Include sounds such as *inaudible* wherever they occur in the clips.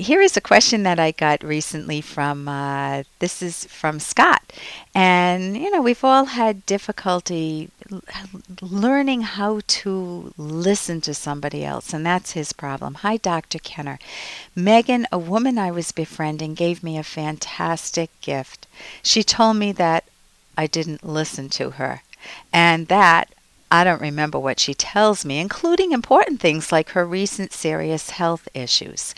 Here is a question that I got recently from uh, this is from Scott. And, you know, we've all had difficulty learning how to listen to somebody else, and that's his problem. Hi, Dr. Kenner. Megan, a woman I was befriending, gave me a fantastic gift. She told me that I didn't listen to her, and that I don't remember what she tells me, including important things like her recent serious health issues.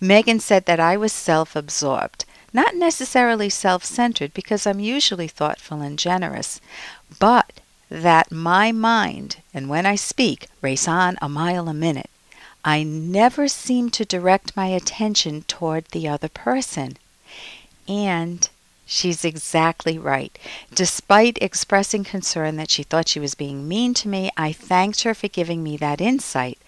Megan said that I was self absorbed, not necessarily self centered because I'm usually thoughtful and generous, but that my mind, and when I speak, race on a mile a minute. I never seem to direct my attention toward the other person. And She's exactly right. Despite expressing concern that she thought she was being mean to me, I thanked her for giving me that insight.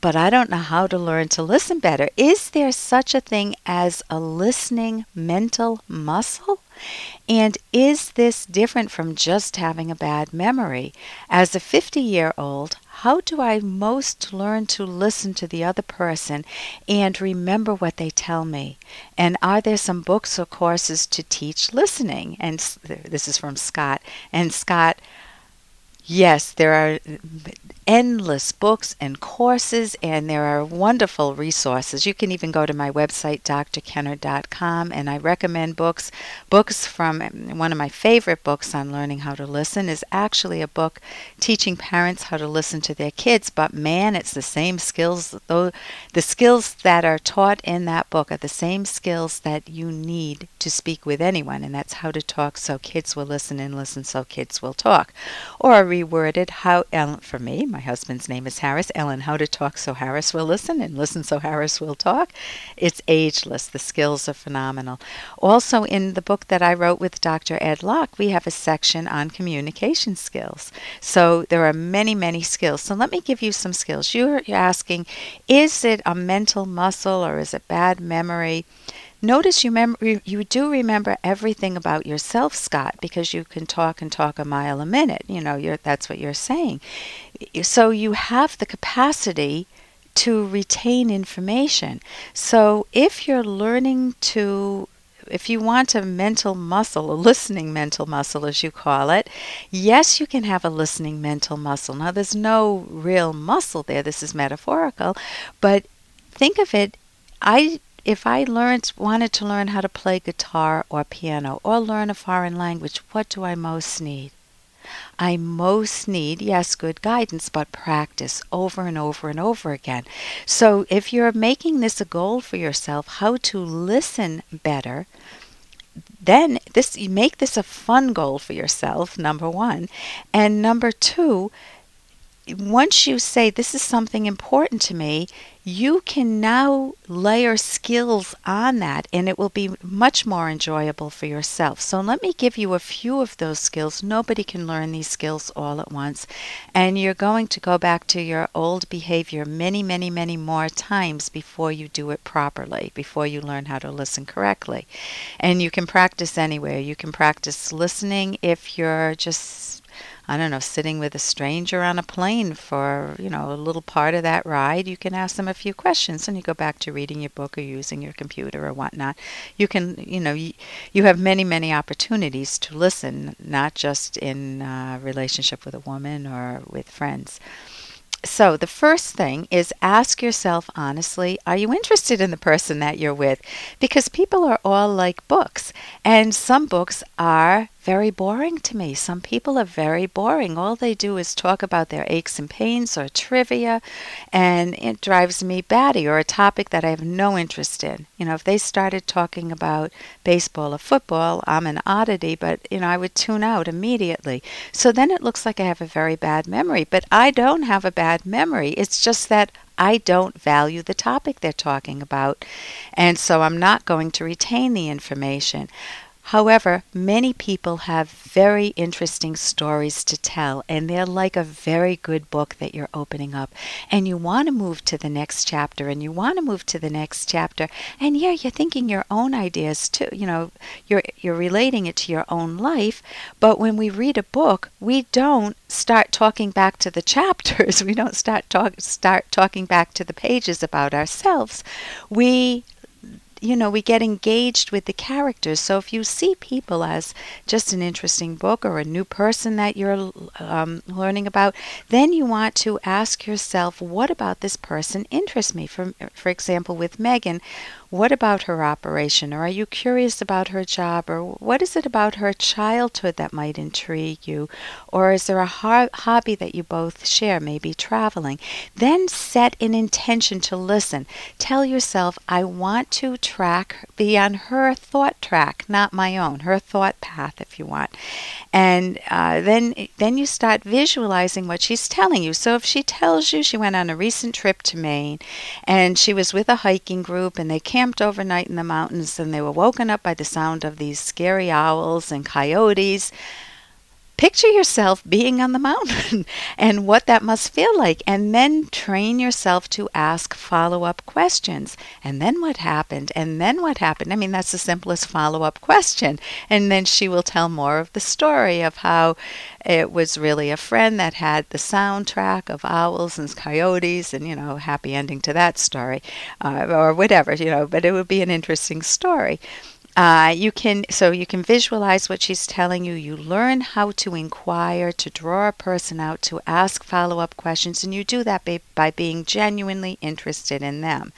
But I don't know how to learn to listen better. Is there such a thing as a listening mental muscle? And is this different from just having a bad memory? As a 50 year old, how do I most learn to listen to the other person and remember what they tell me? And are there some books or courses to teach listening? And this is from Scott. And Scott, yes, there are endless books and courses, and there are wonderful resources. You can even go to my website, drkenner.com, and I recommend books. Books from um, one of my favorite books on learning how to listen is actually a book teaching parents how to listen to their kids. But man, it's the same skills. Though the skills that are taught in that book are the same skills that you need to speak with anyone, and that's how to talk so kids will listen and listen so kids will talk. Or reworded, how Ellen, for me, my husband's name is Harris. Ellen, how to talk so Harris will listen and listen so Harris will talk. It's ageless. The skills are phenomenal. Also, in the book that I wrote with Dr. Ed Locke, we have a section on communication skills. So there are many, many skills. So let me give you some skills. You're, you're asking, is it a mental muscle or is it bad memory? Notice you, mem- you do remember everything about yourself, Scott, because you can talk and talk a mile a minute. You know, that's what you're saying. So you have the capacity to retain information. So if you're learning to if you want a mental muscle, a listening mental muscle as you call it, yes, you can have a listening mental muscle. Now, there's no real muscle there, this is metaphorical, but think of it. I if I learned wanted to learn how to play guitar or piano or learn a foreign language, what do I most need? I most need, yes, good guidance, but practice over and over and over again. So if you're making this a goal for yourself, how to listen better, then this you make this a fun goal for yourself, number one. And number two, once you say this is something important to me, you can now layer skills on that and it will be much more enjoyable for yourself. So, let me give you a few of those skills. Nobody can learn these skills all at once, and you're going to go back to your old behavior many, many, many more times before you do it properly, before you learn how to listen correctly. And you can practice anywhere. You can practice listening if you're just I don't know, sitting with a stranger on a plane for, you know, a little part of that ride, you can ask them a few questions and you go back to reading your book or using your computer or whatnot. You can, you know, you, you have many, many opportunities to listen, not just in uh, relationship with a woman or with friends. So, the first thing is ask yourself honestly are you interested in the person that you're with? Because people are all like books, and some books are very boring to me. Some people are very boring. All they do is talk about their aches and pains or trivia, and it drives me batty, or a topic that I have no interest in. You know, if they started talking about baseball or football, I'm an oddity, but, you know, I would tune out immediately. So then it looks like I have a very bad memory, but I don't have a bad memory. It's just that I don't value the topic they're talking about, and so I'm not going to retain the information. However, many people have very interesting stories to tell, and they're like a very good book that you're opening up. And you want to move to the next chapter, and you want to move to the next chapter. And yeah, you're thinking your own ideas too. You know, you're you're relating it to your own life. But when we read a book, we don't start talking back to the chapters. *laughs* We don't start talk start talking back to the pages about ourselves. We you know, we get engaged with the characters. So if you see people as just an interesting book or a new person that you're um, learning about, then you want to ask yourself, what about this person interests me? For, for example, with Megan, what about her operation? Or are you curious about her job? Or what is it about her childhood that might intrigue you? Or is there a ho- hobby that you both share, maybe traveling? Then set an intention to listen. Tell yourself, I want to track, be on her thought track, not my own, her thought path, if you want. And uh, then, then you start visualizing what she's telling you. So if she tells you she went on a recent trip to Maine and she was with a hiking group and they came camped overnight in the mountains and they were woken up by the sound of these scary owls and coyotes picture yourself being on the mountain *laughs* and what that must feel like. And then train yourself to ask follow up questions. And then what happened? And then what happened? I mean, that's the simplest follow up question. And then she will tell more of the story of how it was really a friend that had the soundtrack of owls and coyotes and, you know, happy ending to that story uh, or whatever, you know, but it would be an interesting story. Uh, you can so you can visualize what she's telling you. You learn how to inquire, to draw a person out, to ask follow-up questions, and you do that by, by being genuinely interested in them.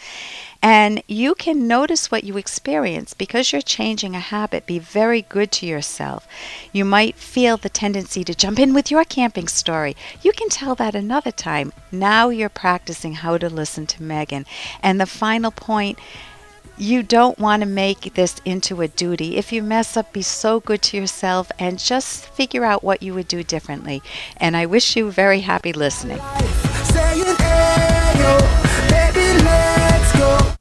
And you can notice what you experience because you're changing a habit. Be very good to yourself. You might feel the tendency to jump in with your camping story. You can tell that another time. Now you're practicing how to listen to Megan. And the final point you don't want to make this into a duty. If you mess up, be so good to yourself and just figure out what you would do differently. And I wish you very happy listening.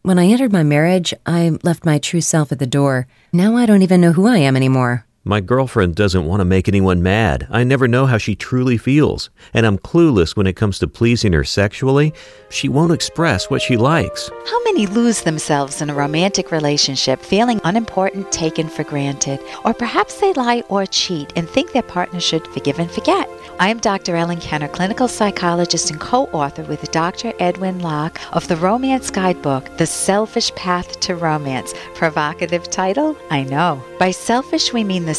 When I entered my marriage, I left my true self at the door. Now I don't even know who I am anymore. My girlfriend doesn't want to make anyone mad. I never know how she truly feels, and I'm clueless when it comes to pleasing her sexually. She won't express what she likes. How many lose themselves in a romantic relationship feeling unimportant, taken for granted? Or perhaps they lie or cheat and think their partner should forgive and forget. I am Dr. Ellen Kenner, clinical psychologist and co author with Dr. Edwin Locke of the Romance Guidebook, The Selfish Path to Romance. Provocative title? I know. By selfish, we mean the